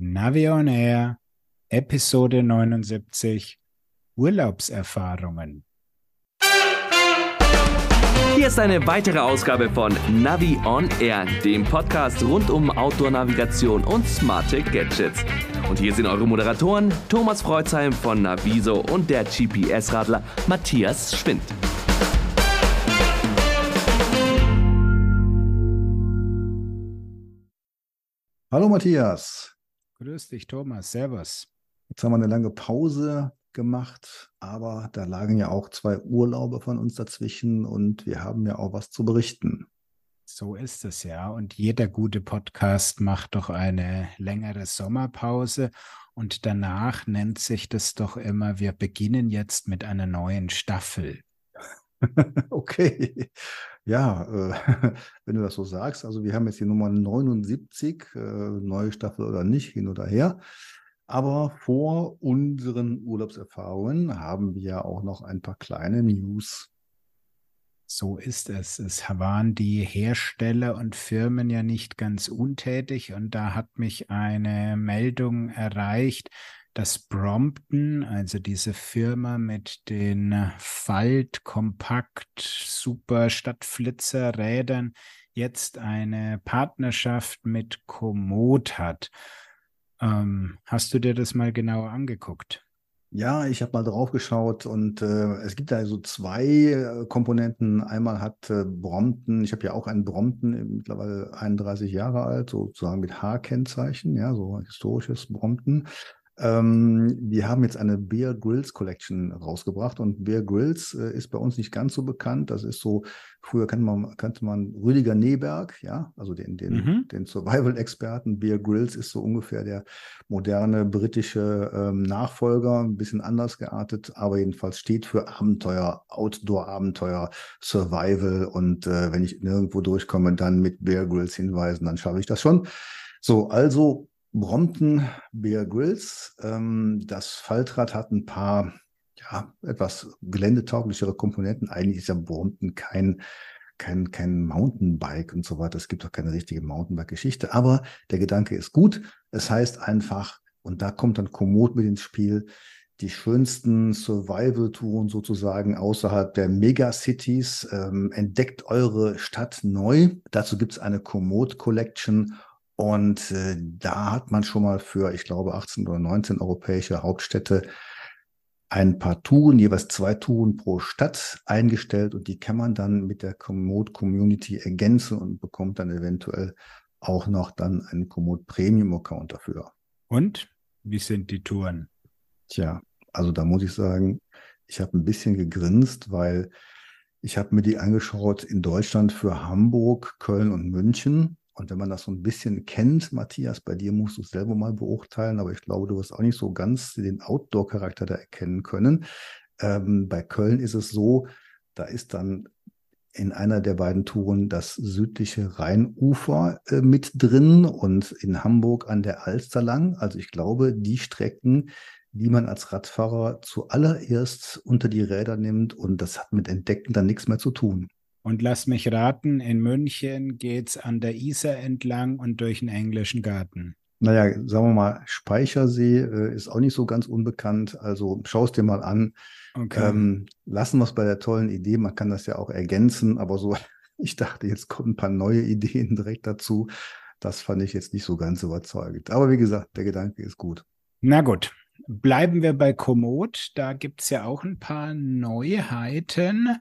Navi on Air, Episode 79, Urlaubserfahrungen. Hier ist eine weitere Ausgabe von Navi on Air, dem Podcast rund um Outdoor-Navigation und smarte Gadgets. Und hier sind eure Moderatoren Thomas Freuzheim von Naviso und der GPS-Radler Matthias Schwind. Hallo Matthias. Grüß dich, Thomas. Servus. Jetzt haben wir eine lange Pause gemacht, aber da lagen ja auch zwei Urlaube von uns dazwischen und wir haben ja auch was zu berichten. So ist es ja. Und jeder gute Podcast macht doch eine längere Sommerpause und danach nennt sich das doch immer, wir beginnen jetzt mit einer neuen Staffel. okay. Ja, äh, wenn du das so sagst, also wir haben jetzt die Nummer 79, äh, neue Staffel oder nicht, hin oder her. Aber vor unseren Urlaubserfahrungen haben wir ja auch noch ein paar kleine News. So ist es. Es waren die Hersteller und Firmen ja nicht ganz untätig und da hat mich eine Meldung erreicht, dass Brompton, also diese Firma mit den Falt, Kompakt, Super Stadtflitzerrädern, jetzt eine Partnerschaft mit Komoot hat. Ähm, hast du dir das mal genauer angeguckt? Ja, ich habe mal drauf geschaut und äh, es gibt da so zwei äh, Komponenten. Einmal hat äh, Brompton, ich habe ja auch einen Brompton, mittlerweile 31 Jahre alt, sozusagen mit H-Kennzeichen, ja, so historisches Brompton. Ähm, wir haben jetzt eine Bear Grills Collection rausgebracht und Bear Grills äh, ist bei uns nicht ganz so bekannt. Das ist so, früher kannte man, kannte man Rüdiger Neberg, ja, also den, den, mhm. den Survival-Experten. Bear Grills ist so ungefähr der moderne britische ähm, Nachfolger, ein bisschen anders geartet, aber jedenfalls steht für Abenteuer, Outdoor-Abenteuer, Survival und äh, wenn ich nirgendwo durchkomme, dann mit Bear Grills hinweisen, dann schaffe ich das schon. So, also Brompton Bear Grills. Ähm, das Faltrad hat ein paar ja, etwas geländetauglichere Komponenten. Eigentlich ist ja Brompton kein, kein, kein Mountainbike und so weiter. Es gibt auch keine richtige Mountainbike-Geschichte. Aber der Gedanke ist gut. Es heißt einfach, und da kommt dann Komoot mit ins Spiel, die schönsten Survival-Touren sozusagen außerhalb der Megacities. Ähm, entdeckt eure Stadt neu. Dazu gibt es eine Komoot Collection und äh, da hat man schon mal für, ich glaube, 18 oder 19 europäische Hauptstädte ein paar Touren, jeweils zwei Touren pro Stadt eingestellt und die kann man dann mit der Komoot Community ergänzen und bekommt dann eventuell auch noch dann einen Komoot Premium Account dafür. Und wie sind die Touren? Tja, also da muss ich sagen, ich habe ein bisschen gegrinst, weil ich habe mir die angeschaut in Deutschland für Hamburg, Köln und München und wenn man das so ein bisschen kennt, Matthias, bei dir musst du es selber mal beurteilen, aber ich glaube, du wirst auch nicht so ganz den Outdoor-Charakter da erkennen können. Ähm, bei Köln ist es so, da ist dann in einer der beiden Touren das südliche Rheinufer äh, mit drin und in Hamburg an der Alster lang. Also ich glaube, die Strecken, die man als Radfahrer zuallererst unter die Räder nimmt und das hat mit Entdecken dann nichts mehr zu tun. Und lass mich raten, in München geht es an der Isar entlang und durch den englischen Garten. Naja, sagen wir mal, Speichersee äh, ist auch nicht so ganz unbekannt. Also schau es dir mal an. Okay. Ähm, lassen wir es bei der tollen Idee. Man kann das ja auch ergänzen, aber so, ich dachte, jetzt kommen ein paar neue Ideen direkt dazu. Das fand ich jetzt nicht so ganz überzeugend. Aber wie gesagt, der Gedanke ist gut. Na gut, bleiben wir bei Komoot. Da gibt es ja auch ein paar Neuheiten.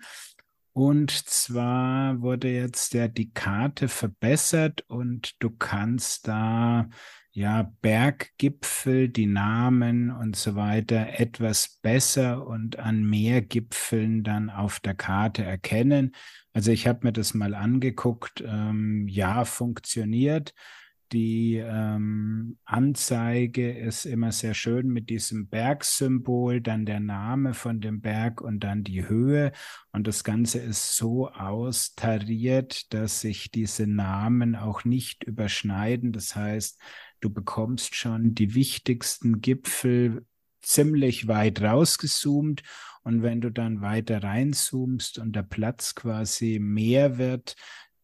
Und zwar wurde jetzt der, die Karte verbessert und du kannst da ja Berggipfel, die Namen und so weiter etwas besser und an mehr Gipfeln dann auf der Karte erkennen. Also ich habe mir das mal angeguckt. Ähm, ja, funktioniert. Die ähm, Anzeige ist immer sehr schön mit diesem Bergsymbol, dann der Name von dem Berg und dann die Höhe. Und das Ganze ist so austariert, dass sich diese Namen auch nicht überschneiden. Das heißt, du bekommst schon die wichtigsten Gipfel ziemlich weit rausgezoomt. Und wenn du dann weiter reinzoomst und der Platz quasi mehr wird,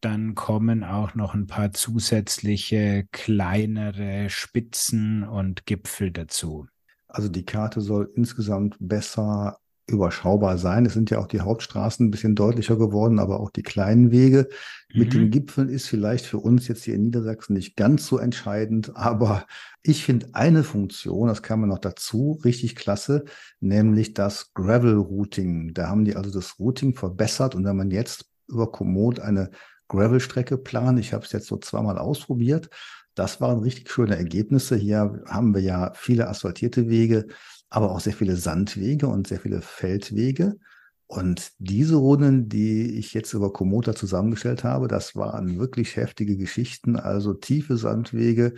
dann kommen auch noch ein paar zusätzliche kleinere Spitzen und Gipfel dazu. Also die Karte soll insgesamt besser überschaubar sein. Es sind ja auch die Hauptstraßen ein bisschen deutlicher geworden, aber auch die kleinen Wege. Mhm. Mit den Gipfeln ist vielleicht für uns jetzt hier in Niedersachsen nicht ganz so entscheidend, aber ich finde eine Funktion, das kam mir noch dazu, richtig klasse, nämlich das Gravel Routing. Da haben die also das Routing verbessert und wenn man jetzt über Komoot eine Gravel-Strecke plant, ich habe es jetzt so zweimal ausprobiert, das waren richtig schöne Ergebnisse. Hier haben wir ja viele asphaltierte Wege, aber auch sehr viele Sandwege und sehr viele Feldwege. Und diese Runden, die ich jetzt über Komoota zusammengestellt habe, das waren wirklich heftige Geschichten, also tiefe Sandwege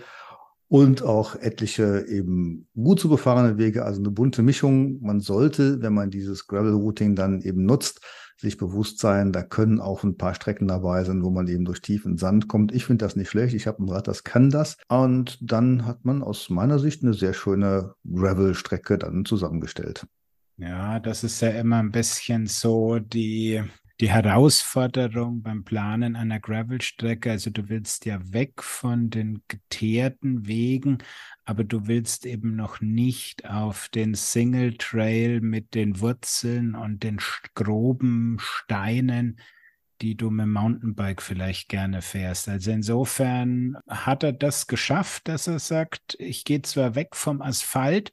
und auch etliche eben gut zu befahrene Wege, also eine bunte Mischung. Man sollte, wenn man dieses Gravel-Routing dann eben nutzt, sich bewusst sein, da können auch ein paar Strecken dabei sein, wo man eben durch tiefen Sand kommt. Ich finde das nicht schlecht. Ich habe ein Rad, das kann das. Und dann hat man aus meiner Sicht eine sehr schöne Gravel-Strecke dann zusammengestellt. Ja, das ist ja immer ein bisschen so die die Herausforderung beim Planen einer Gravelstrecke. Also du willst ja weg von den geteerten Wegen, aber du willst eben noch nicht auf den Single Trail mit den Wurzeln und den groben Steinen, die du mit dem Mountainbike vielleicht gerne fährst. Also insofern hat er das geschafft, dass er sagt, ich gehe zwar weg vom Asphalt,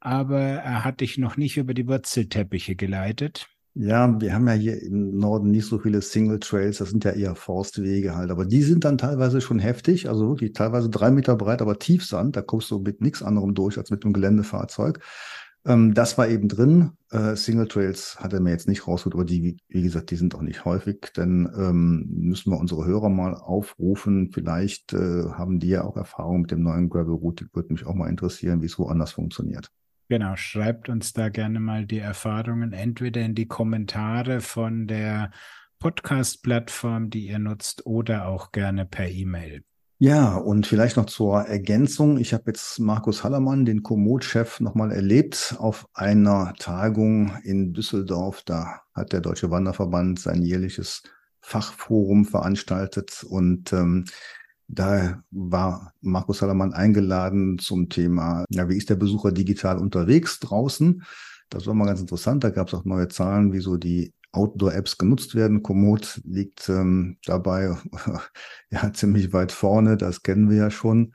aber er hat dich noch nicht über die Wurzelteppiche geleitet. Ja, wir haben ja hier im Norden nicht so viele Single Trails, das sind ja eher Forstwege halt, aber die sind dann teilweise schon heftig, also wirklich teilweise drei Meter breit, aber Tiefsand, da kommst du mit nichts anderem durch als mit einem Geländefahrzeug. Ähm, das war eben drin. Äh, Single Trails hat er mir jetzt nicht rausgeholt, aber die, wie gesagt, die sind auch nicht häufig, denn ähm, müssen wir unsere Hörer mal aufrufen. Vielleicht äh, haben die ja auch Erfahrung mit dem neuen Gravel Routing, würde mich auch mal interessieren, wie es woanders funktioniert. Genau, schreibt uns da gerne mal die Erfahrungen entweder in die Kommentare von der Podcast-Plattform, die ihr nutzt, oder auch gerne per E-Mail. Ja, und vielleicht noch zur Ergänzung. Ich habe jetzt Markus Hallermann, den Komoot-Chef, nochmal erlebt auf einer Tagung in Düsseldorf. Da hat der Deutsche Wanderverband sein jährliches Fachforum veranstaltet und ähm, da war Markus Salaman eingeladen zum Thema, ja, wie ist der Besucher digital unterwegs draußen? Das war mal ganz interessant. Da gab es auch neue Zahlen, wie so die Outdoor-Apps genutzt werden. Komoot liegt ähm, dabei ja ziemlich weit vorne, das kennen wir ja schon.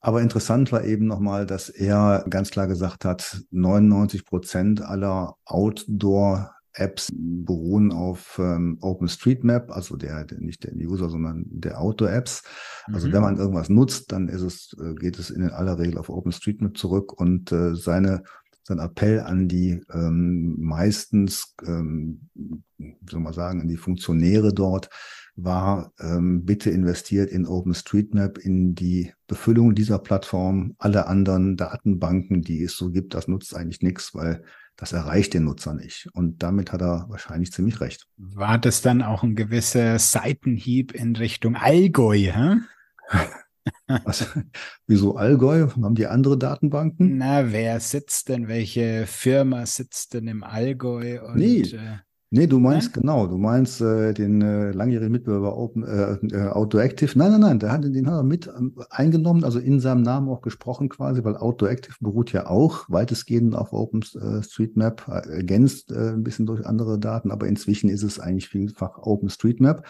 Aber interessant war eben nochmal, dass er ganz klar gesagt hat, 99 Prozent aller Outdoor Apps beruhen auf ähm, OpenStreetMap, also der, der, nicht der User, sondern der Outdoor-Apps. Also mhm. wenn man irgendwas nutzt, dann ist es, äh, geht es in aller Regel auf OpenStreetMap zurück und äh, seine sein Appell an die ähm, meistens, ähm, soll man sagen, an die Funktionäre dort war, ähm, bitte investiert in OpenStreetMap, in die Befüllung dieser Plattform. Alle anderen Datenbanken, die es so gibt, das nutzt eigentlich nichts, weil das erreicht den Nutzer nicht. Und damit hat er wahrscheinlich ziemlich recht. War das dann auch ein gewisser Seitenhieb in Richtung Allgäu? Hä? Was, wieso Allgäu? Haben die andere Datenbanken? Na, wer sitzt denn? Welche Firma sitzt denn im Allgäu? Und, nee, äh, Nee, du meinst ja? genau, du meinst äh, den äh, langjährigen Mitbewerber Open, äh, äh, Autoactive. Nein, nein, nein, der hat, den hat er mit ähm, eingenommen, also in seinem Namen auch gesprochen quasi, weil Autoactive beruht ja auch weitestgehend auf OpenStreetMap, äh, ergänzt äh, ein bisschen durch andere Daten, aber inzwischen ist es eigentlich vielfach OpenStreetMap.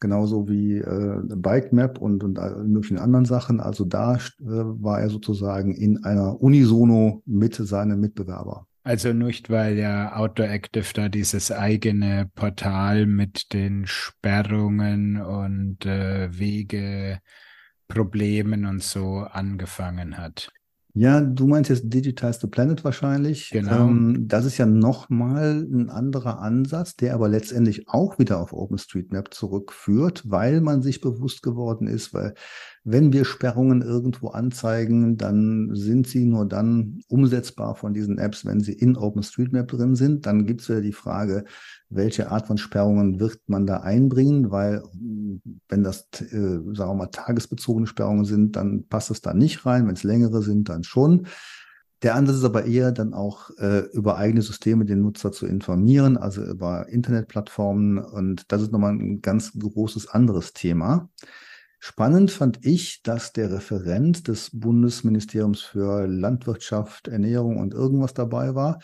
Genauso wie äh, Bikemap und, und all möglichen anderen Sachen. Also da äh, war er sozusagen in einer Unisono mit seinem Mitbewerber. Also nicht, weil ja Outdoor Active da dieses eigene Portal mit den Sperrungen und äh, Wegeproblemen und so angefangen hat. Ja, du meinst jetzt Digitize the Planet wahrscheinlich. Genau. Ähm, das ist ja nochmal ein anderer Ansatz, der aber letztendlich auch wieder auf OpenStreetMap zurückführt, weil man sich bewusst geworden ist, weil wenn wir Sperrungen irgendwo anzeigen, dann sind sie nur dann umsetzbar von diesen Apps, wenn sie in OpenStreetMap drin sind. Dann gibt es ja die Frage, welche Art von Sperrungen wird man da einbringen, weil wenn das, äh, sagen wir mal, tagesbezogene Sperrungen sind, dann passt es da nicht rein. Wenn es längere sind, dann schon. Der Ansatz ist aber eher dann auch äh, über eigene Systeme den Nutzer zu informieren, also über Internetplattformen. Und das ist nochmal ein ganz großes anderes Thema. Spannend fand ich, dass der Referent des Bundesministeriums für Landwirtschaft, Ernährung und irgendwas dabei war.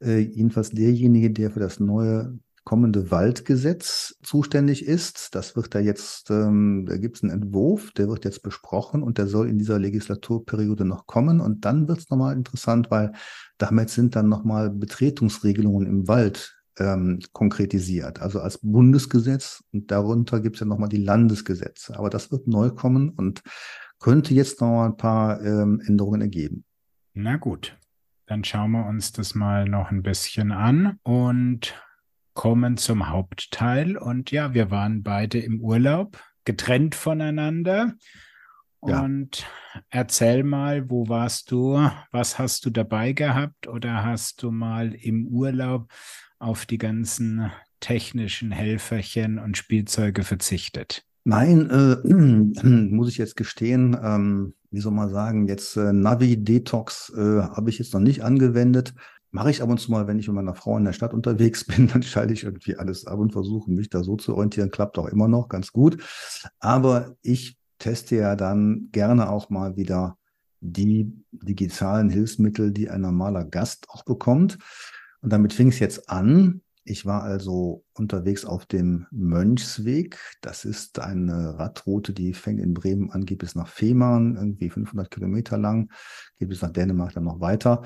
Äh, jedenfalls derjenige, der für das neue kommende Waldgesetz zuständig ist. Das wird da jetzt, ähm, da gibt es einen Entwurf, der wird jetzt besprochen und der soll in dieser Legislaturperiode noch kommen. Und dann wird es nochmal interessant, weil damit sind dann nochmal Betretungsregelungen im Wald ähm, konkretisiert, also als Bundesgesetz und darunter gibt es ja nochmal die Landesgesetze. Aber das wird neu kommen und könnte jetzt noch ein paar ähm, Änderungen ergeben. Na gut, dann schauen wir uns das mal noch ein bisschen an und kommen zum Hauptteil. Und ja, wir waren beide im Urlaub, getrennt voneinander. Ja. Und erzähl mal, wo warst du? Was hast du dabei gehabt? Oder hast du mal im Urlaub auf die ganzen technischen Helferchen und Spielzeuge verzichtet? Nein, äh, muss ich jetzt gestehen, ähm, wie soll man sagen, jetzt äh, Navi Detox äh, habe ich jetzt noch nicht angewendet. Mache ich ab und zu mal, wenn ich mit meiner Frau in der Stadt unterwegs bin, dann schalte ich irgendwie alles ab und versuche mich da so zu orientieren. Klappt auch immer noch ganz gut. Aber ich teste ja dann gerne auch mal wieder die digitalen Hilfsmittel, die ein normaler Gast auch bekommt. Und damit fing es jetzt an. Ich war also unterwegs auf dem Mönchsweg. Das ist eine Radroute, die fängt in Bremen an, geht bis nach Fehmarn, irgendwie 500 Kilometer lang, geht bis nach Dänemark dann noch weiter.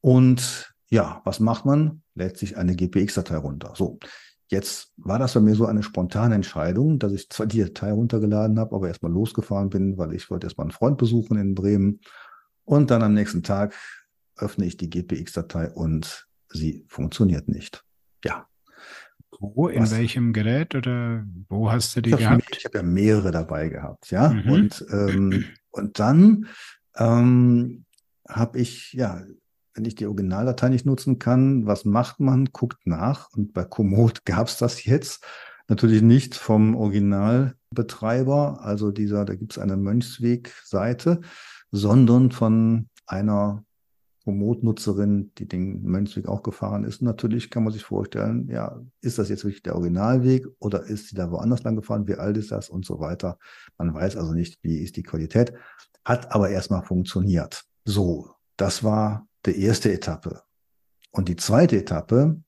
Und ja, was macht man? Lädt sich eine GPX-Datei runter. So, jetzt war das bei mir so eine spontane Entscheidung, dass ich zwar die Datei runtergeladen habe, aber erstmal losgefahren bin, weil ich wollte erstmal einen Freund besuchen in Bremen. Und dann am nächsten Tag öffne ich die GPX-Datei und sie funktioniert nicht. Ja. Wo, in Was? welchem Gerät oder wo hast du die ich gehabt? ich habe ja mehrere dabei gehabt, ja. Mhm. Und, ähm, und dann ähm, habe ich, ja, wenn ich die Originaldatei nicht nutzen kann, was macht man? Guckt nach. Und bei Komoot gab es das jetzt. Natürlich nicht vom Originalbetreiber, also dieser, da gibt es eine Mönchsweg-Seite, sondern von einer Komoot-Nutzerin, die den Mönchsweg auch gefahren ist. natürlich kann man sich vorstellen, ja, ist das jetzt wirklich der Originalweg oder ist sie da woanders lang gefahren? Wie alt ist das und so weiter? Man weiß also nicht, wie ist die Qualität. Hat aber erstmal funktioniert. So, das war die erste Etappe. Und die zweite Etappe,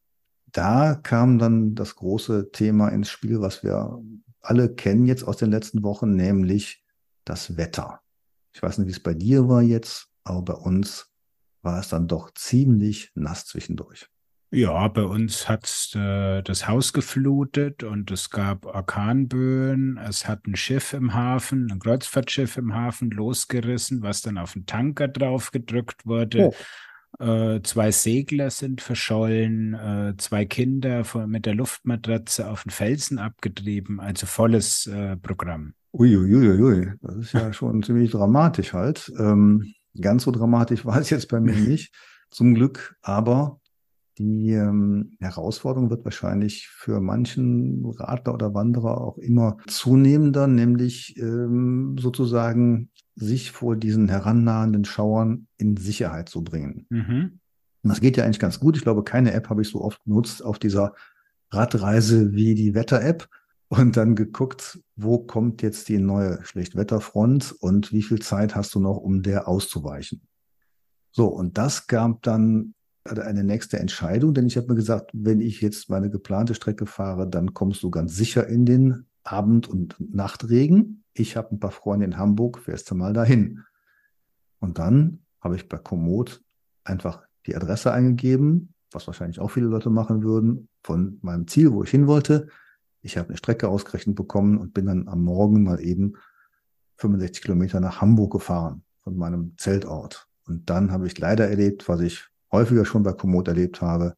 da kam dann das große Thema ins Spiel, was wir alle kennen jetzt aus den letzten Wochen, nämlich das Wetter. Ich weiß nicht, wie es bei dir war jetzt, aber bei uns war es dann doch ziemlich nass zwischendurch. Ja, bei uns hat äh, das Haus geflutet und es gab Orkanböen. Es hat ein Schiff im Hafen, ein Kreuzfahrtschiff im Hafen losgerissen, was dann auf den Tanker drauf gedrückt wurde. Oh. Äh, zwei Segler sind verschollen, äh, zwei Kinder von, mit der Luftmatratze auf den Felsen abgetrieben, also volles äh, Programm. Uiuiuiui, ui, ui. das ist ja schon ziemlich dramatisch halt. Ähm, ganz so dramatisch war es jetzt bei mir nicht, zum Glück, aber die ähm, Herausforderung wird wahrscheinlich für manchen Radler oder Wanderer auch immer zunehmender, nämlich ähm, sozusagen sich vor diesen herannahenden Schauern in Sicherheit zu bringen. Mhm. das geht ja eigentlich ganz gut. Ich glaube, keine App habe ich so oft genutzt auf dieser Radreise wie die Wetter-App und dann geguckt, wo kommt jetzt die neue Schlechtwetterfront und wie viel Zeit hast du noch, um der auszuweichen. So, und das gab dann eine nächste Entscheidung, denn ich habe mir gesagt, wenn ich jetzt meine geplante Strecke fahre, dann kommst du ganz sicher in den Abend- und Nachtregen. Ich habe ein paar Freunde in Hamburg, fährst du mal dahin. Und dann habe ich bei Komoot einfach die Adresse eingegeben, was wahrscheinlich auch viele Leute machen würden, von meinem Ziel, wo ich hin wollte. Ich habe eine Strecke ausgerechnet bekommen und bin dann am Morgen mal eben 65 Kilometer nach Hamburg gefahren von meinem Zeltort. Und dann habe ich leider erlebt, was ich häufiger schon bei Komoot erlebt habe.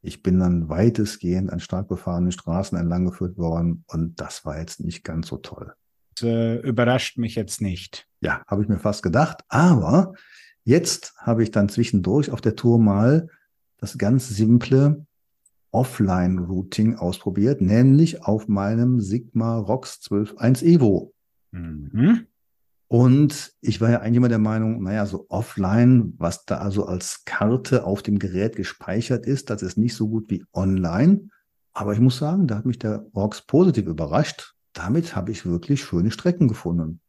Ich bin dann weitestgehend an stark befahrenen Straßen entlang geführt worden und das war jetzt nicht ganz so toll. Das äh, überrascht mich jetzt nicht. Ja, habe ich mir fast gedacht. Aber jetzt habe ich dann zwischendurch auf der Tour mal das ganz simple Offline-Routing ausprobiert, nämlich auf meinem Sigma ROX 12.1 Evo. Mhm. Und ich war ja eigentlich immer der Meinung, naja, so offline, was da also als Karte auf dem Gerät gespeichert ist, das ist nicht so gut wie online. Aber ich muss sagen, da hat mich der Orks positiv überrascht. Damit habe ich wirklich schöne Strecken gefunden.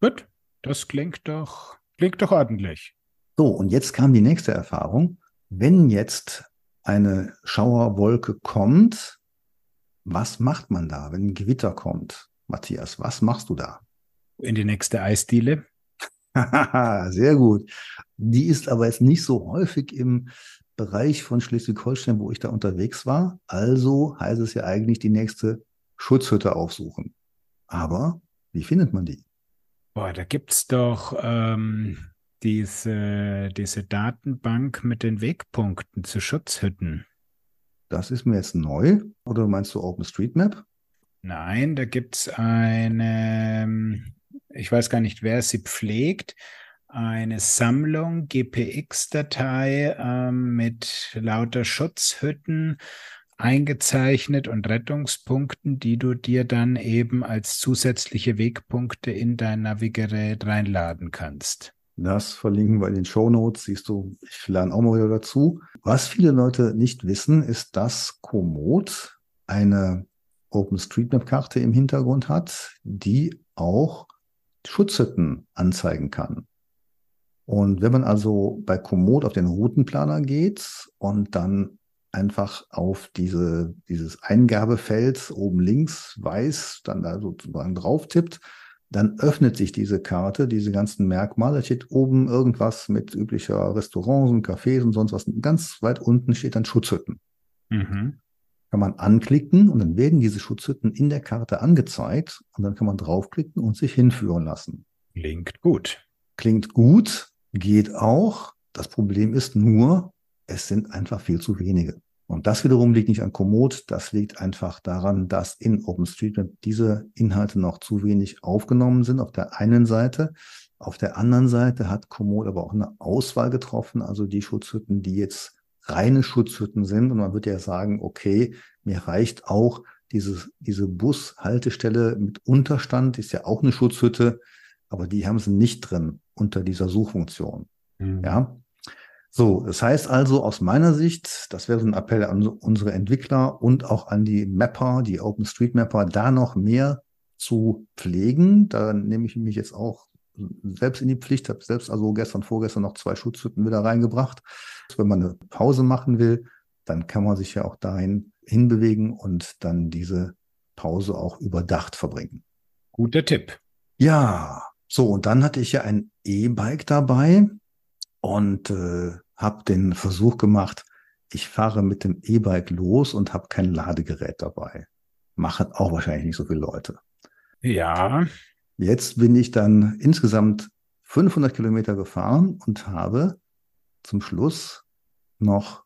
Gut, das klingt doch, klingt doch ordentlich. So, und jetzt kam die nächste Erfahrung. Wenn jetzt eine Schauerwolke kommt, was macht man da, wenn ein Gewitter kommt? Matthias, was machst du da? In die nächste Eisdiele. Sehr gut. Die ist aber jetzt nicht so häufig im Bereich von Schleswig-Holstein, wo ich da unterwegs war. Also heißt es ja eigentlich die nächste Schutzhütte aufsuchen. Aber wie findet man die? Boah, da gibt es doch ähm, diese, diese Datenbank mit den Wegpunkten zu Schutzhütten. Das ist mir jetzt neu. Oder meinst du OpenStreetMap? Nein, da gibt es eine, ich weiß gar nicht, wer sie pflegt, eine Sammlung GPX-Datei ähm, mit lauter Schutzhütten eingezeichnet und Rettungspunkten, die du dir dann eben als zusätzliche Wegpunkte in dein Navigerät reinladen kannst. Das verlinken wir in den Show Notes. Siehst du, ich lerne auch mal wieder dazu. Was viele Leute nicht wissen, ist, dass Komoot eine OpenStreetMap-Karte im Hintergrund hat, die auch Schutzhütten anzeigen kann. Und wenn man also bei Komoot auf den Routenplaner geht und dann einfach auf diese, dieses Eingabefeld oben links weiß, dann da sozusagen drauf tippt, dann öffnet sich diese Karte, diese ganzen Merkmale. Da steht oben irgendwas mit üblicher Restaurants und Cafés und sonst was. Ganz weit unten steht dann Schutzhütten. Mhm. Kann man anklicken und dann werden diese Schutzhütten in der Karte angezeigt und dann kann man draufklicken und sich hinführen lassen. Klingt gut. Klingt gut, geht auch. Das Problem ist nur, es sind einfach viel zu wenige. Und das wiederum liegt nicht an Komoot, das liegt einfach daran, dass in OpenStreetMap diese Inhalte noch zu wenig aufgenommen sind auf der einen Seite. Auf der anderen Seite hat Komoot aber auch eine Auswahl getroffen, also die Schutzhütten, die jetzt reine Schutzhütten sind. Und man würde ja sagen, okay, mir reicht auch diese, diese Bushaltestelle mit Unterstand, ist ja auch eine Schutzhütte, aber die haben sie nicht drin unter dieser Suchfunktion. Mhm. Ja, so, das heißt also aus meiner Sicht, das wäre so ein Appell an unsere Entwickler und auch an die Mapper, die OpenStreetMapper, da noch mehr zu pflegen. Da nehme ich mich jetzt auch selbst in die Pflicht, habe selbst also gestern, vorgestern noch zwei Schutzhütten wieder reingebracht. Wenn man eine Pause machen will, dann kann man sich ja auch dahin hinbewegen und dann diese Pause auch überdacht verbringen. Guter Tipp. Ja, so, und dann hatte ich ja ein E-Bike dabei und äh, habe den Versuch gemacht, ich fahre mit dem E-Bike los und habe kein Ladegerät dabei. Machen auch wahrscheinlich nicht so viele Leute. Ja. Jetzt bin ich dann insgesamt 500 Kilometer gefahren und habe zum Schluss noch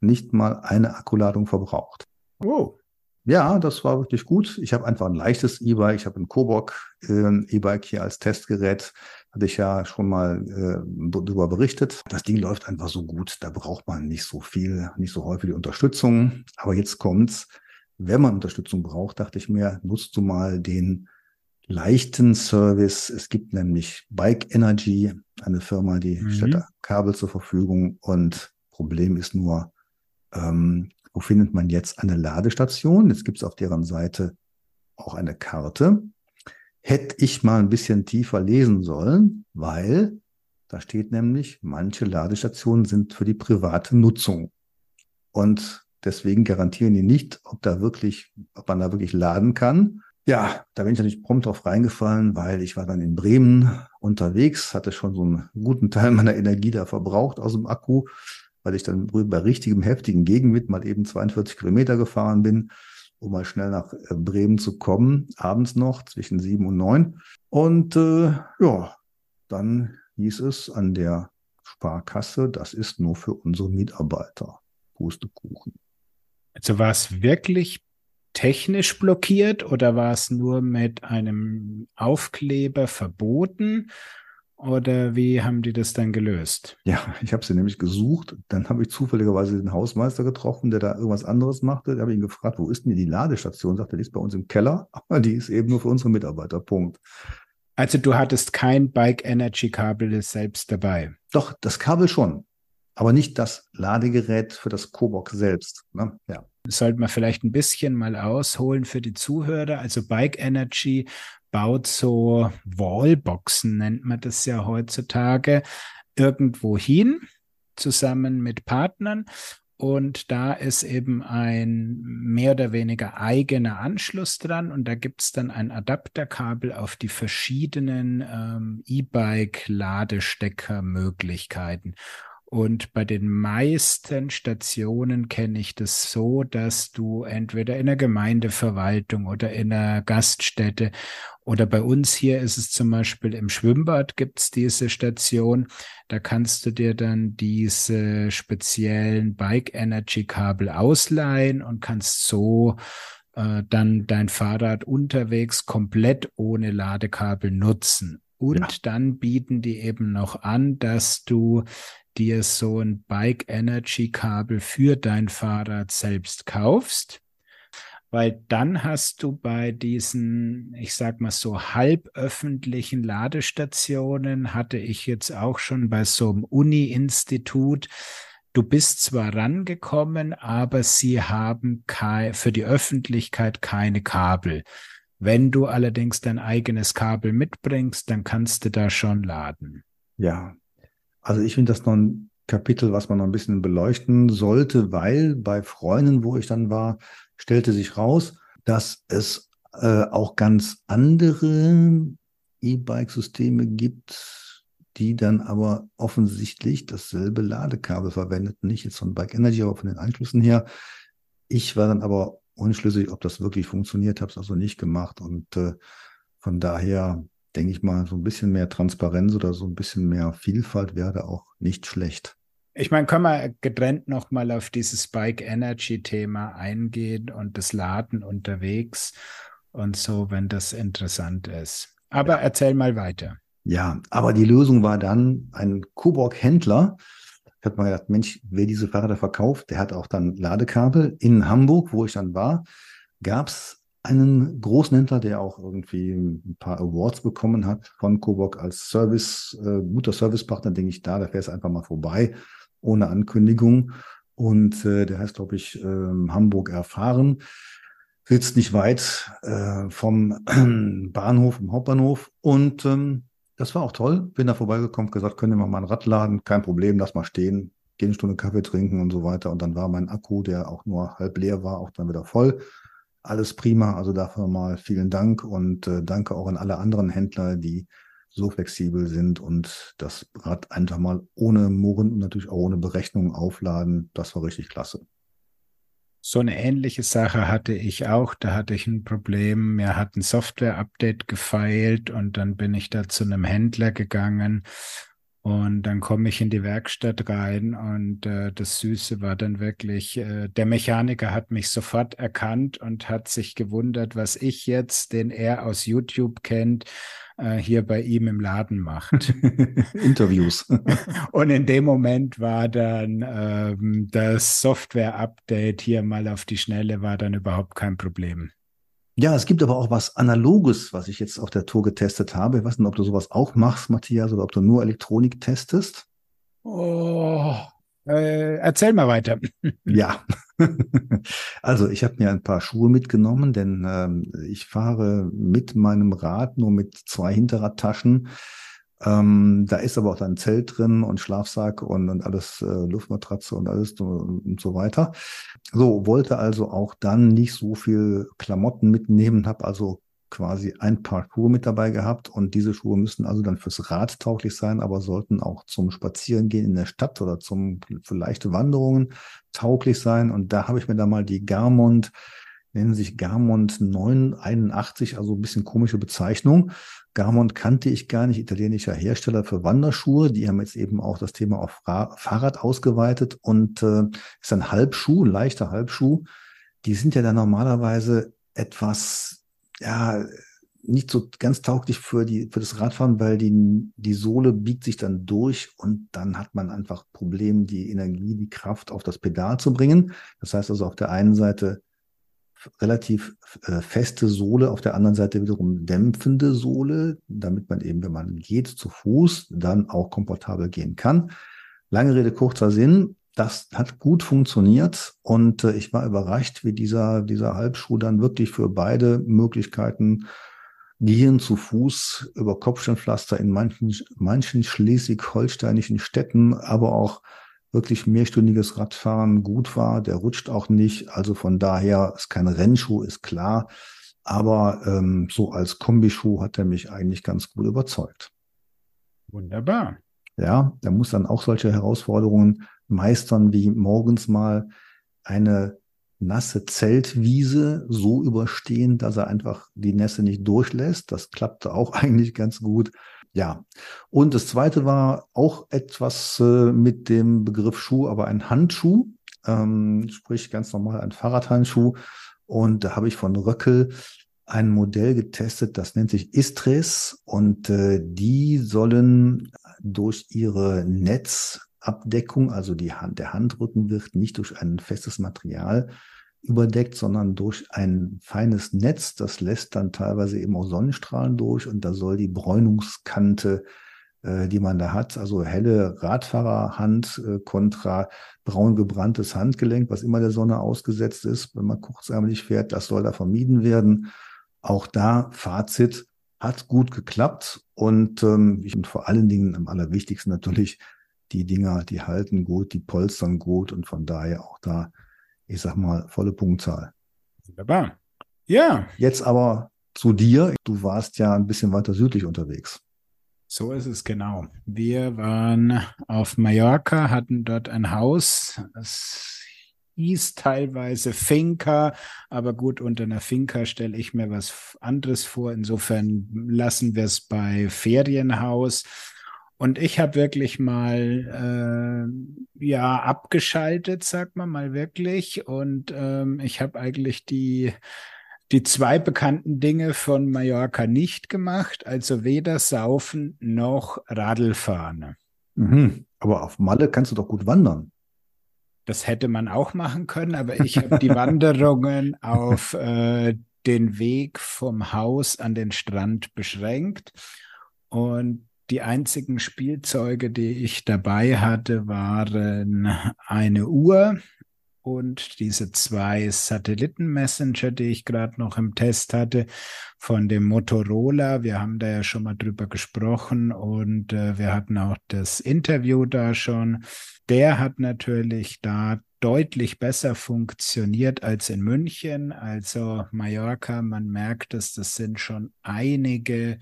nicht mal eine Akkuladung verbraucht. Oh. Ja, das war wirklich gut. Ich habe einfach ein leichtes E-Bike. Ich habe ein Kobok äh, E-Bike hier als Testgerät hatte ich ja schon mal äh, darüber berichtet. Das Ding läuft einfach so gut, da braucht man nicht so viel, nicht so häufig die Unterstützung. Aber jetzt kommt's. Wenn man Unterstützung braucht, dachte ich mir, nutzt du mal den leichten Service. Es gibt nämlich Bike Energy, eine Firma, die mhm. stellt da Kabel zur Verfügung. Und Problem ist nur, ähm, wo findet man jetzt eine Ladestation? Jetzt gibt es auf deren Seite auch eine Karte hätte ich mal ein bisschen tiefer lesen sollen, weil da steht nämlich, manche Ladestationen sind für die private Nutzung. Und deswegen garantieren die nicht, ob da wirklich, ob man da wirklich laden kann. Ja, da bin ich natürlich prompt drauf reingefallen, weil ich war dann in Bremen unterwegs, hatte schon so einen guten Teil meiner Energie da verbraucht aus dem Akku, weil ich dann bei richtigem heftigen Gegenwind mal eben 42 Kilometer gefahren bin um mal schnell nach äh, Bremen zu kommen, abends noch zwischen sieben und neun. Und äh, ja, dann hieß es an der Sparkasse, das ist nur für unsere Mitarbeiter. Pustekuchen. Also war es wirklich technisch blockiert oder war es nur mit einem Aufkleber verboten? Oder wie haben die das dann gelöst? Ja, ich habe sie nämlich gesucht. Dann habe ich zufälligerweise den Hausmeister getroffen, der da irgendwas anderes machte. Da habe ich ihn gefragt, wo ist denn die Ladestation? Sagte, die ist bei uns im Keller, aber die ist eben nur für unsere Mitarbeiter. Punkt. Also du hattest kein Bike Energy Kabel selbst dabei. Doch, das Kabel schon, aber nicht das Ladegerät für das Cobox selbst. Ne? Ja. Sollte man vielleicht ein bisschen mal ausholen für die Zuhörer. Also Bike Energy baut so Wallboxen, nennt man das ja heutzutage, irgendwo hin, zusammen mit Partnern. Und da ist eben ein mehr oder weniger eigener Anschluss dran. Und da gibt es dann ein Adapterkabel auf die verschiedenen ähm, E-Bike-Ladesteckermöglichkeiten. Und bei den meisten Stationen kenne ich das so, dass du entweder in der Gemeindeverwaltung oder in der Gaststätte oder bei uns hier ist es zum Beispiel im Schwimmbad gibt es diese Station. Da kannst du dir dann diese speziellen Bike Energy Kabel ausleihen und kannst so äh, dann dein Fahrrad unterwegs komplett ohne Ladekabel nutzen. Und ja. dann bieten die eben noch an, dass du dir so ein Bike Energy Kabel für dein Fahrrad selbst kaufst, weil dann hast du bei diesen, ich sag mal so halböffentlichen Ladestationen, hatte ich jetzt auch schon bei so einem Uni-Institut, du bist zwar rangekommen, aber sie haben für die Öffentlichkeit keine Kabel. Wenn du allerdings dein eigenes Kabel mitbringst, dann kannst du da schon laden. Ja, also ich finde das noch ein Kapitel, was man noch ein bisschen beleuchten sollte, weil bei Freunden, wo ich dann war, stellte sich raus, dass es äh, auch ganz andere E-Bike-Systeme gibt, die dann aber offensichtlich dasselbe Ladekabel verwendeten. Nicht jetzt von Bike Energy, aber von den Anschlüssen her. Ich war dann aber unschlüssig, ob das wirklich funktioniert, habe es also nicht gemacht. Und äh, von daher denke ich mal, so ein bisschen mehr Transparenz oder so ein bisschen mehr Vielfalt wäre auch nicht schlecht. Ich meine, können wir getrennt nochmal auf dieses Bike Energy Thema eingehen und das Laden unterwegs und so, wenn das interessant ist. Aber ja. erzähl mal weiter. Ja, aber die Lösung war dann ein Coburg-Händler. Ich habe mal gedacht, Mensch, wer diese Fahrräder verkauft, der hat auch dann Ladekabel. In Hamburg, wo ich dann war, gab es einen großen Händler, der auch irgendwie ein paar Awards bekommen hat von Coburg als Service, äh, guter Servicepartner, denke ich da, da fährst du einfach mal vorbei, ohne Ankündigung. Und äh, der heißt, glaube ich, äh, Hamburg erfahren. Sitzt nicht weit äh, vom Bahnhof, vom Hauptbahnhof. Und ähm, das war auch toll. Bin da vorbeigekommen, gesagt, können wir mal ein Rad laden, kein Problem, lass mal stehen, gehen eine Stunde Kaffee trinken und so weiter. Und dann war mein Akku, der auch nur halb leer war, auch dann wieder voll alles prima. Also dafür mal vielen Dank und äh, danke auch an alle anderen Händler, die so flexibel sind und das Rad einfach mal ohne Murren und natürlich auch ohne Berechnung aufladen. Das war richtig klasse. So eine ähnliche Sache hatte ich auch. Da hatte ich ein Problem. Mir hat ein Software-Update gefeilt und dann bin ich da zu einem Händler gegangen und dann komme ich in die Werkstatt rein und äh, das Süße war dann wirklich, äh, der Mechaniker hat mich sofort erkannt und hat sich gewundert, was ich jetzt, den er aus YouTube kennt, äh, hier bei ihm im Laden macht. Interviews. und in dem Moment war dann ähm, das Software-Update hier mal auf die Schnelle, war dann überhaupt kein Problem. Ja, es gibt aber auch was Analoges, was ich jetzt auf der Tour getestet habe. Ich weiß nicht, ob du sowas auch machst, Matthias, oder ob du nur Elektronik testest. Oh, äh, erzähl mal weiter. ja, also ich habe mir ein paar Schuhe mitgenommen, denn ähm, ich fahre mit meinem Rad nur mit zwei Hinterradtaschen ähm, da ist aber auch dann Zelt drin und Schlafsack und, und alles, äh, Luftmatratze und alles und, und so weiter. So, wollte also auch dann nicht so viel Klamotten mitnehmen, habe also quasi ein paar Schuhe mit dabei gehabt und diese Schuhe müssen also dann fürs Rad tauglich sein, aber sollten auch zum Spazierengehen in der Stadt oder zum für leichte Wanderungen tauglich sein. Und da habe ich mir da mal die Garmont nennen sich Garmont 981, also ein bisschen komische Bezeichnung. Garmont kannte ich gar nicht, italienischer Hersteller für Wanderschuhe. Die haben jetzt eben auch das Thema auf Fahrrad ausgeweitet und äh, ist ein Halbschuh, ein leichter Halbschuh. Die sind ja dann normalerweise etwas, ja, nicht so ganz tauglich für die, für das Radfahren, weil die, die Sohle biegt sich dann durch und dann hat man einfach Probleme, die Energie, die Kraft auf das Pedal zu bringen. Das heißt also auf der einen Seite relativ äh, feste Sohle, auf der anderen Seite wiederum dämpfende Sohle, damit man eben, wenn man geht zu Fuß, dann auch komfortabel gehen kann. Lange Rede, kurzer Sinn. Das hat gut funktioniert und äh, ich war überrascht, wie dieser, dieser Halbschuh dann wirklich für beide Möglichkeiten Gehen zu Fuß über Kopfsteinpflaster in manchen, manchen schleswig-holsteinischen Städten, aber auch wirklich mehrstündiges Radfahren gut war. Der rutscht auch nicht. Also von daher ist kein Rennschuh, ist klar. Aber ähm, so als Kombischuh hat er mich eigentlich ganz gut überzeugt. Wunderbar. Ja, der muss dann auch solche Herausforderungen meistern, wie morgens mal eine nasse Zeltwiese so überstehen, dass er einfach die Nässe nicht durchlässt. Das klappte auch eigentlich ganz gut. Ja. Und das zweite war auch etwas äh, mit dem Begriff Schuh, aber ein Handschuh, ähm, sprich ganz normal ein Fahrradhandschuh. Und da habe ich von Röckel ein Modell getestet, das nennt sich Istres und äh, die sollen durch ihre Netzabdeckung, also die Hand, der Handrücken wird nicht durch ein festes Material überdeckt, sondern durch ein feines Netz. Das lässt dann teilweise eben auch Sonnenstrahlen durch und da soll die Bräunungskante, äh, die man da hat, also helle Radfahrerhand äh, kontra braun gebranntes Handgelenk, was immer der Sonne ausgesetzt ist, wenn man kurzärmlich fährt, das soll da vermieden werden. Auch da Fazit hat gut geklappt und ähm, und vor allen Dingen am allerwichtigsten natürlich die Dinger, die halten gut, die polstern gut und von daher auch da ich sag mal, volle Punktzahl. Wunderbar. Ja. Jetzt aber zu dir. Du warst ja ein bisschen weiter südlich unterwegs. So ist es genau. Wir waren auf Mallorca, hatten dort ein Haus. Es hieß teilweise Finca, aber gut, unter einer Finca stelle ich mir was anderes vor. Insofern lassen wir es bei Ferienhaus. Und ich habe wirklich mal äh, ja abgeschaltet, sagt man mal wirklich. Und ähm, ich habe eigentlich die die zwei bekannten Dinge von Mallorca nicht gemacht, also weder Saufen noch Radlfahren. Mhm. Aber auf Malle kannst du doch gut wandern. Das hätte man auch machen können, aber ich habe die Wanderungen auf äh, den Weg vom Haus an den Strand beschränkt. Und die einzigen Spielzeuge, die ich dabei hatte, waren eine Uhr und diese zwei Satelliten-Messenger, die ich gerade noch im Test hatte, von dem Motorola. Wir haben da ja schon mal drüber gesprochen und äh, wir hatten auch das Interview da schon. Der hat natürlich da deutlich besser funktioniert als in München. Also Mallorca, man merkt es, das sind schon einige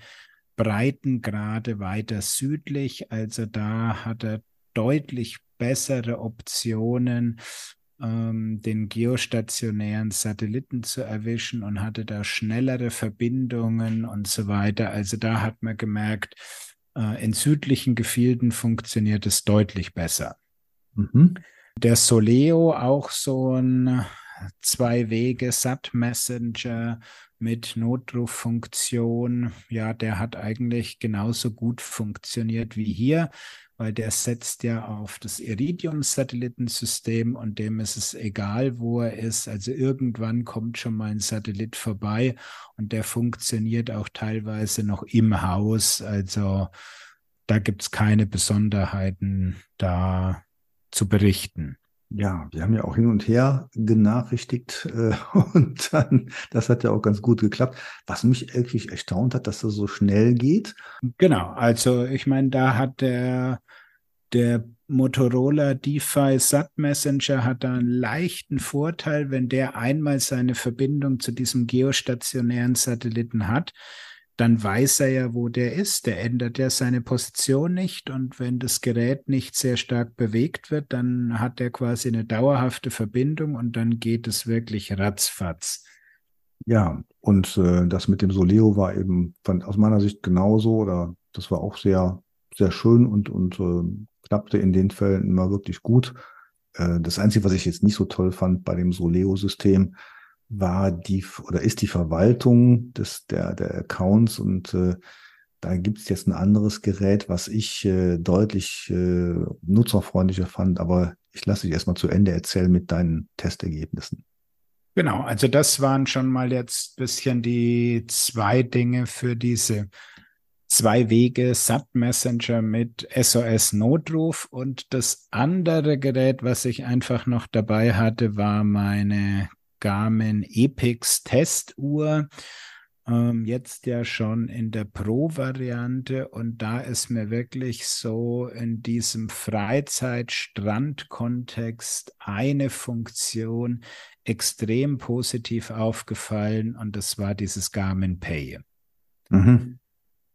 Breitengrade weiter südlich. Also da hat er deutlich bessere Optionen, ähm, den geostationären Satelliten zu erwischen und hatte da schnellere Verbindungen und so weiter. Also da hat man gemerkt, äh, in südlichen Gefilden funktioniert es deutlich besser. Mhm. Der Soleo, auch so ein Zwei-Wege-Sat-Messenger, mit Notruffunktion, ja, der hat eigentlich genauso gut funktioniert wie hier, weil der setzt ja auf das Iridium-Satellitensystem und dem ist es egal, wo er ist. Also irgendwann kommt schon mal ein Satellit vorbei und der funktioniert auch teilweise noch im Haus. Also da gibt es keine Besonderheiten da zu berichten. Ja, wir haben ja auch hin und her genachrichtigt äh, und dann, das hat ja auch ganz gut geklappt. Was mich wirklich erstaunt hat, dass das so schnell geht. Genau, also ich meine, da hat der, der Motorola DeFi Sat Messenger hat da einen leichten Vorteil, wenn der einmal seine Verbindung zu diesem geostationären Satelliten hat, dann weiß er ja, wo der ist. Der ändert ja seine Position nicht. Und wenn das Gerät nicht sehr stark bewegt wird, dann hat er quasi eine dauerhafte Verbindung und dann geht es wirklich ratzfatz. Ja, und äh, das mit dem Soleo war eben von, aus meiner Sicht genauso. Oder das war auch sehr, sehr schön und, und äh, klappte in den Fällen immer wirklich gut. Äh, das Einzige, was ich jetzt nicht so toll fand bei dem Soleo-System, war die oder ist die Verwaltung des, der, der Accounts und äh, da gibt es jetzt ein anderes Gerät, was ich äh, deutlich äh, nutzerfreundlicher fand, aber ich lasse dich erstmal zu Ende erzählen mit deinen Testergebnissen. Genau, also das waren schon mal jetzt bisschen die zwei Dinge für diese zwei Wege SAT Messenger mit SOS Notruf und das andere Gerät, was ich einfach noch dabei hatte, war meine Garmin Epix Testuhr. Ähm, jetzt ja schon in der Pro-Variante und da ist mir wirklich so in diesem Freizeit-Strand-Kontext eine Funktion extrem positiv aufgefallen und das war dieses Garmin Pay. Mhm.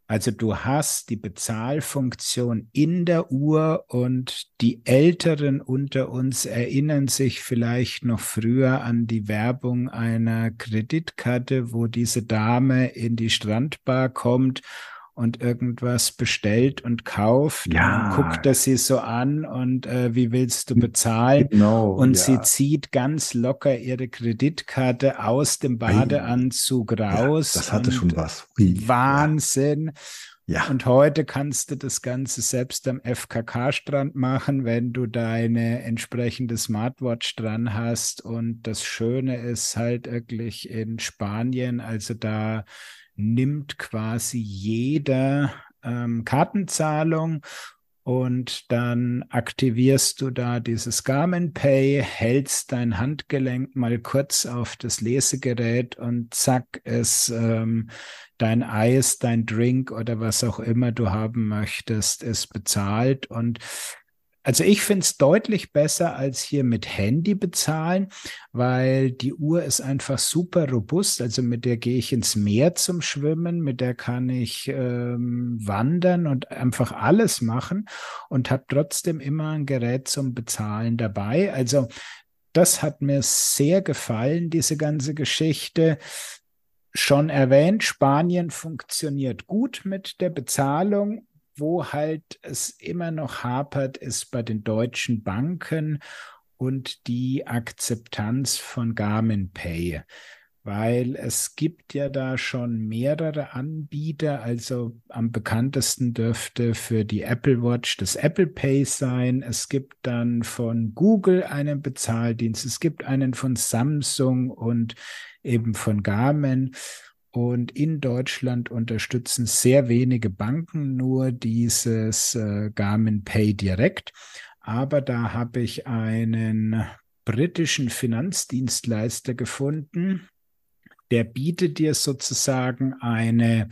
Also du hast die Bezahlfunktion in der Uhr und die Älteren unter uns erinnern sich vielleicht noch früher an die Werbung einer Kreditkarte, wo diese Dame in die Strandbar kommt und irgendwas bestellt und kauft. Ja. Und guckt er sie so an und äh, wie willst du bezahlen? Genau, und ja. sie zieht ganz locker ihre Kreditkarte aus dem Badeanzug raus. Ja, das hatte schon was. Ui, Wahnsinn. Ja. Und heute kannst du das Ganze selbst am FKK-Strand machen, wenn du deine entsprechende Smartwatch dran hast. Und das Schöne ist halt wirklich in Spanien, also da nimmt quasi jeder ähm, Kartenzahlung und dann aktivierst du da dieses Garmin Pay, hältst dein Handgelenk mal kurz auf das Lesegerät und zack ist ähm, dein Eis, dein Drink oder was auch immer du haben möchtest, ist bezahlt. Und also ich finde es deutlich besser als hier mit Handy bezahlen, weil die Uhr ist einfach super robust. Also mit der gehe ich ins Meer zum Schwimmen, mit der kann ich ähm, wandern und einfach alles machen und habe trotzdem immer ein Gerät zum Bezahlen dabei. Also das hat mir sehr gefallen, diese ganze Geschichte schon erwähnt, Spanien funktioniert gut mit der Bezahlung wo halt es immer noch hapert, ist bei den deutschen Banken und die Akzeptanz von Garmin Pay. Weil es gibt ja da schon mehrere Anbieter. Also am bekanntesten dürfte für die Apple Watch das Apple Pay sein. Es gibt dann von Google einen Bezahldienst. Es gibt einen von Samsung und eben von Garmin. Und in Deutschland unterstützen sehr wenige Banken nur dieses äh, Garmin Pay direkt. Aber da habe ich einen britischen Finanzdienstleister gefunden, der bietet dir sozusagen eine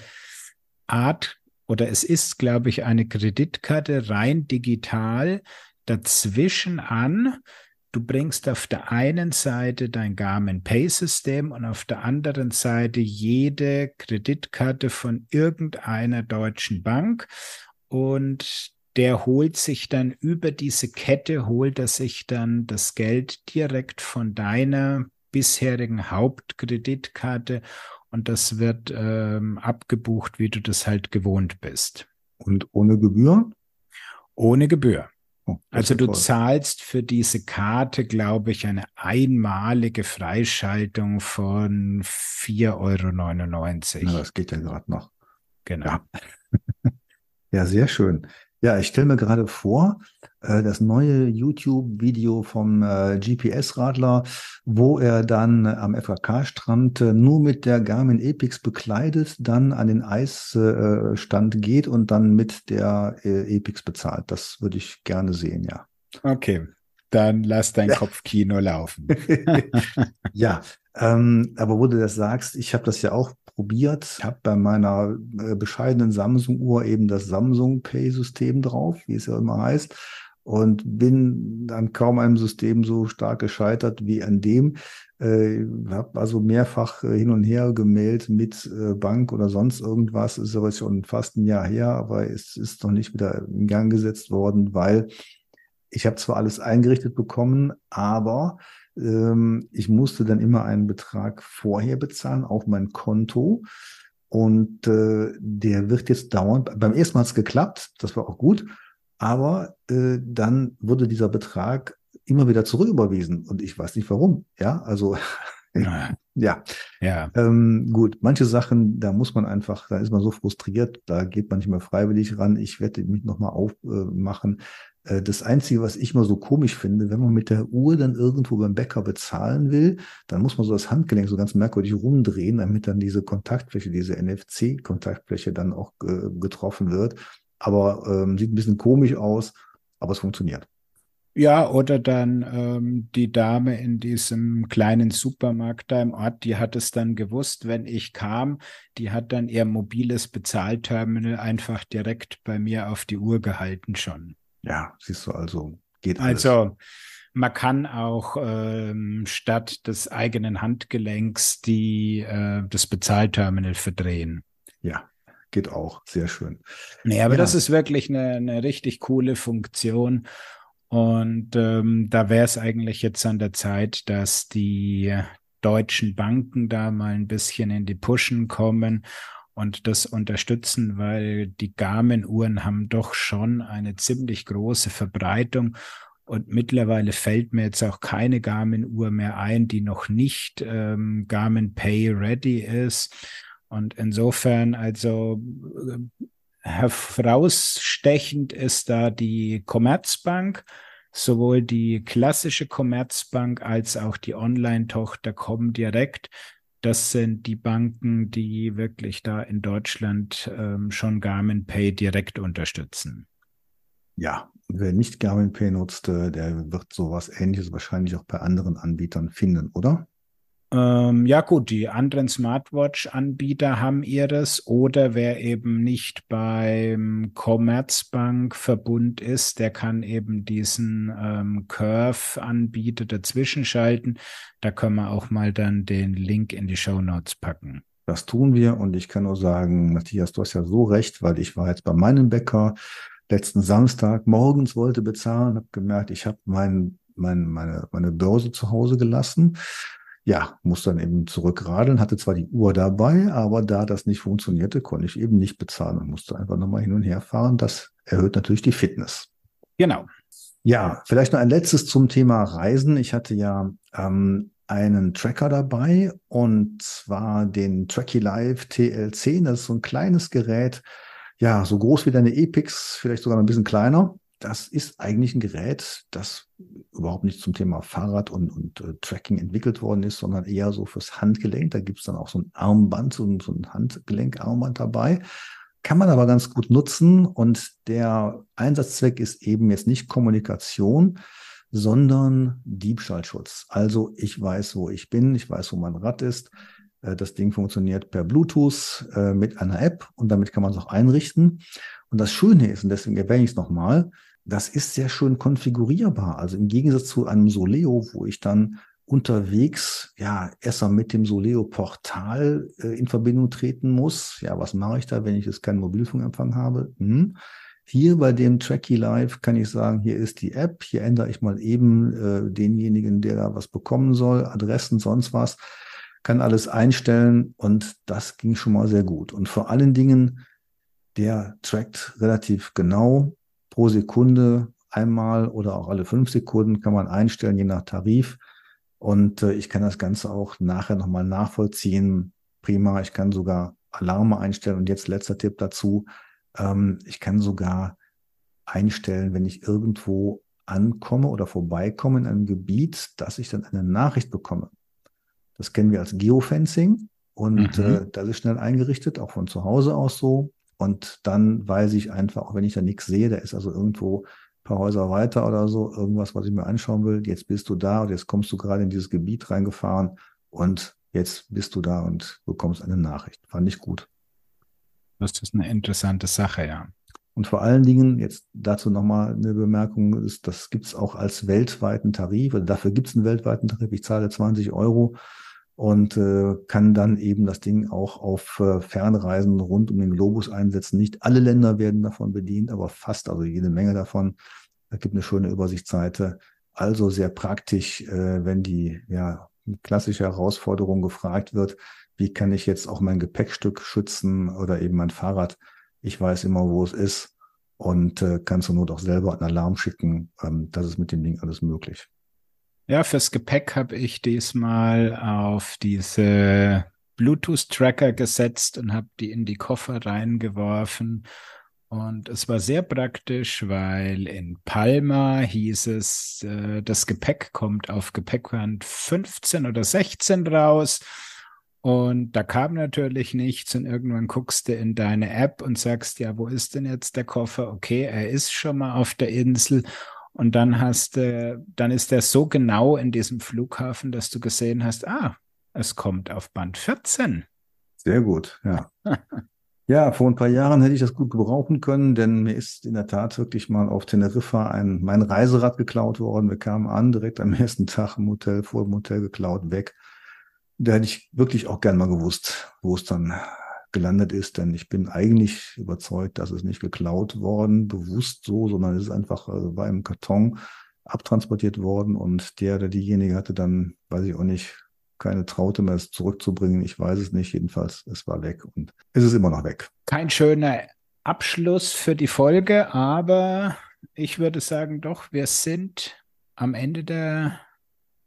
Art oder es ist, glaube ich, eine Kreditkarte rein digital dazwischen an, Du bringst auf der einen Seite dein Garmin Pay System und auf der anderen Seite jede Kreditkarte von irgendeiner deutschen Bank und der holt sich dann über diese Kette, holt er sich dann das Geld direkt von deiner bisherigen Hauptkreditkarte und das wird ähm, abgebucht, wie du das halt gewohnt bist. Und ohne Gebühr? Ohne Gebühr. Oh, also du zahlst für diese Karte, glaube ich, eine einmalige Freischaltung von 4,99 Euro. Ja, das geht ja gerade noch. Genau. Ja. ja, sehr schön. Ja, ich stelle mir gerade vor, äh, das neue YouTube-Video vom äh, GPS-Radler, wo er dann am FKK-Strand äh, nur mit der Garmin Epix bekleidet, dann an den Eisstand geht und dann mit der Epix bezahlt. Das würde ich gerne sehen, ja. Okay, dann lass dein Kopfkino laufen. ja, ähm, aber wo du das sagst, ich habe das ja auch probiert, habe bei meiner äh, bescheidenen Samsung-Uhr eben das Samsung Pay-System drauf, wie es ja immer heißt, und bin an kaum einem System so stark gescheitert wie an dem. Äh, habe also mehrfach äh, hin und her gemeldet mit äh, Bank oder sonst irgendwas. Ist aber schon fast ein Jahr her, aber es ist noch nicht wieder in Gang gesetzt worden, weil ich habe zwar alles eingerichtet bekommen, aber ähm, ich musste dann immer einen Betrag vorher bezahlen auf mein Konto. Und äh, der wird jetzt dauernd, beim ersten Mal hat es geklappt, das war auch gut, aber äh, dann wurde dieser Betrag immer wieder zurücküberwiesen und ich weiß nicht warum. Ja, also ja. Ähm, gut, manche Sachen, da muss man einfach, da ist man so frustriert, da geht man nicht mehr freiwillig ran. Ich werde mich nochmal aufmachen. Äh, das Einzige, was ich mal so komisch finde, wenn man mit der Uhr dann irgendwo beim Bäcker bezahlen will, dann muss man so das Handgelenk so ganz merkwürdig rumdrehen, damit dann diese Kontaktfläche, diese NFC-Kontaktfläche dann auch äh, getroffen wird. Aber ähm, sieht ein bisschen komisch aus, aber es funktioniert. Ja, oder dann ähm, die Dame in diesem kleinen Supermarkt da im Ort, die hat es dann gewusst, wenn ich kam, die hat dann ihr mobiles Bezahlterminal einfach direkt bei mir auf die Uhr gehalten schon. Ja, siehst du, also geht alles. Also man kann auch ähm, statt des eigenen Handgelenks die äh, das Bezahlterminal verdrehen. Ja, geht auch. Sehr schön. Nee, aber ja. das ist wirklich eine, eine richtig coole Funktion. Und ähm, da wäre es eigentlich jetzt an der Zeit, dass die deutschen Banken da mal ein bisschen in die Pushen kommen und das unterstützen, weil die Garmin-Uhren haben doch schon eine ziemlich große Verbreitung. Und mittlerweile fällt mir jetzt auch keine Garmin-Uhr mehr ein, die noch nicht ähm, Garmin Pay ready ist. Und insofern, also äh, Herausstechend ist da die Commerzbank. Sowohl die klassische Commerzbank als auch die Online-Tochter kommen direkt. Das sind die Banken, die wirklich da in Deutschland ähm, schon Garmin Pay direkt unterstützen. Ja, wer nicht Garmin Pay nutzt, der wird sowas ähnliches wahrscheinlich auch bei anderen Anbietern finden, oder? Ähm, ja gut, die anderen Smartwatch-Anbieter haben ihres oder wer eben nicht beim Commerzbank-Verbund ist, der kann eben diesen ähm, Curve-Anbieter dazwischen schalten. Da können wir auch mal dann den Link in die Show Notes packen. Das tun wir und ich kann nur sagen, Matthias, du hast ja so recht, weil ich war jetzt bei meinem Bäcker letzten Samstag morgens wollte bezahlen, habe gemerkt, ich habe mein, mein, meine, meine Börse zu Hause gelassen ja, muss dann eben zurückradeln, hatte zwar die Uhr dabei, aber da das nicht funktionierte, konnte ich eben nicht bezahlen und musste einfach nochmal hin und her fahren. Das erhöht natürlich die Fitness. Genau. Ja, vielleicht noch ein letztes zum Thema Reisen. Ich hatte ja ähm, einen Tracker dabei und zwar den Tracky Live TL10. Das ist so ein kleines Gerät, ja, so groß wie deine Epix, vielleicht sogar ein bisschen kleiner das ist eigentlich ein Gerät, das überhaupt nicht zum Thema Fahrrad und, und äh, Tracking entwickelt worden ist, sondern eher so fürs Handgelenk. Da gibt es dann auch so ein Armband, so ein, so ein Handgelenkarmband dabei. Kann man aber ganz gut nutzen und der Einsatzzweck ist eben jetzt nicht Kommunikation, sondern Diebstahlschutz. Also ich weiß, wo ich bin, ich weiß, wo mein Rad ist. Äh, das Ding funktioniert per Bluetooth äh, mit einer App und damit kann man es auch einrichten. Und das Schöne ist, und deswegen erwähne ich es nochmal, das ist sehr schön konfigurierbar. Also im Gegensatz zu einem Soleo, wo ich dann unterwegs ja erstmal mit dem Soleo-Portal äh, in Verbindung treten muss. Ja, was mache ich da, wenn ich jetzt keinen Mobilfunkempfang habe? Hm. Hier bei dem Tracky Live kann ich sagen, hier ist die App, hier ändere ich mal eben äh, denjenigen, der da was bekommen soll, Adressen, sonst was, kann alles einstellen und das ging schon mal sehr gut. Und vor allen Dingen, der trackt relativ genau, pro Sekunde einmal oder auch alle fünf Sekunden kann man einstellen, je nach Tarif. Und äh, ich kann das Ganze auch nachher nochmal nachvollziehen. Prima, ich kann sogar Alarme einstellen. Und jetzt letzter Tipp dazu. Ähm, ich kann sogar einstellen, wenn ich irgendwo ankomme oder vorbeikomme in einem Gebiet, dass ich dann eine Nachricht bekomme. Das kennen wir als Geofencing. Und mhm. äh, das ist schnell eingerichtet, auch von zu Hause aus so. Und dann weiß ich einfach, auch wenn ich da nichts sehe, da ist also irgendwo ein paar Häuser weiter oder so, irgendwas, was ich mir anschauen will. Jetzt bist du da und jetzt kommst du gerade in dieses Gebiet reingefahren und jetzt bist du da und bekommst eine Nachricht. Fand ich gut. Das ist eine interessante Sache, ja. Und vor allen Dingen, jetzt dazu nochmal eine Bemerkung, ist, das gibt es auch als weltweiten Tarif, oder dafür gibt es einen weltweiten Tarif, ich zahle 20 Euro und äh, kann dann eben das Ding auch auf äh, Fernreisen rund um den Globus einsetzen. Nicht alle Länder werden davon bedient, aber fast, also jede Menge davon. Es gibt eine schöne Übersichtsseite. Also sehr praktisch, äh, wenn die ja, klassische Herausforderung gefragt wird, wie kann ich jetzt auch mein Gepäckstück schützen oder eben mein Fahrrad. Ich weiß immer, wo es ist und äh, kann zur Not auch selber einen Alarm schicken. Ähm, das ist mit dem Ding alles möglich. Ja, fürs Gepäck habe ich diesmal auf diese Bluetooth-Tracker gesetzt und habe die in die Koffer reingeworfen. Und es war sehr praktisch, weil in Palma hieß es, äh, das Gepäck kommt auf Gepäckband 15 oder 16 raus. Und da kam natürlich nichts und irgendwann guckst du in deine App und sagst, ja, wo ist denn jetzt der Koffer? Okay, er ist schon mal auf der Insel. Und dann hast du, dann ist er so genau in diesem Flughafen, dass du gesehen hast, ah, es kommt auf Band 14. Sehr gut, ja. ja, vor ein paar Jahren hätte ich das gut gebrauchen können, denn mir ist in der Tat wirklich mal auf Teneriffa ein, mein Reiserad geklaut worden. Wir kamen an, direkt am ersten Tag im Hotel, vor dem Hotel geklaut, weg da hätte ich wirklich auch gern mal gewusst, wo es dann gelandet ist, denn ich bin eigentlich überzeugt, dass es nicht geklaut worden, bewusst so, sondern es ist einfach, also war im Karton abtransportiert worden und der oder diejenige hatte dann, weiß ich auch nicht, keine Traute mehr, es zurückzubringen. Ich weiß es nicht. Jedenfalls, es war weg und es ist immer noch weg. Kein schöner Abschluss für die Folge, aber ich würde sagen, doch, wir sind am Ende der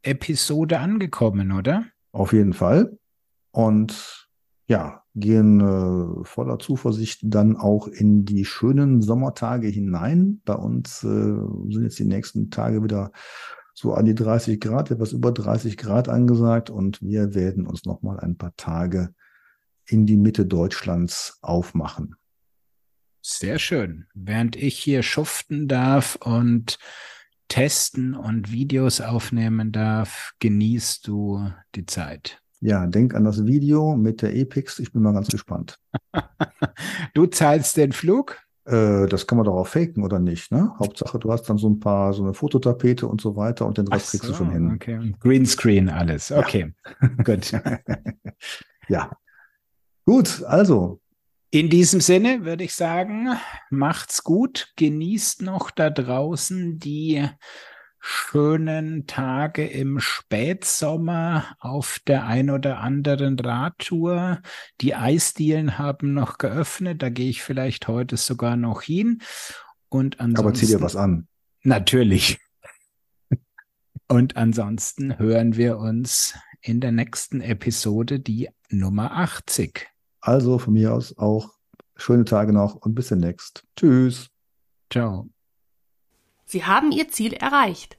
Episode angekommen, oder? Auf jeden Fall. Und ja, gehen äh, voller Zuversicht dann auch in die schönen Sommertage hinein. Bei uns äh, sind jetzt die nächsten Tage wieder so an die 30 Grad, etwas über 30 Grad angesagt und wir werden uns nochmal ein paar Tage in die Mitte Deutschlands aufmachen. Sehr schön. Während ich hier schuften darf und testen und Videos aufnehmen darf, genießt du die Zeit. Ja, denk an das Video mit der Epix. Ich bin mal ganz gespannt. du zahlst den Flug? Äh, das kann man doch auch faken, oder nicht? Ne? Hauptsache, du hast dann so ein paar, so eine Fototapete und so weiter und den Rest so, kriegst du schon hin. Okay, Greenscreen alles. Okay, ja. gut. ja. Gut, also in diesem Sinne würde ich sagen, macht's gut, genießt noch da draußen die schönen Tage im Spätsommer auf der ein oder anderen Radtour. Die Eisdielen haben noch geöffnet, da gehe ich vielleicht heute sogar noch hin. Und ansonsten, Aber zieh dir was an. Natürlich. Und ansonsten hören wir uns in der nächsten Episode, die Nummer 80. Also von mir aus auch schöne Tage noch und bis demnächst. Tschüss. Ciao. Sie haben Ihr Ziel erreicht.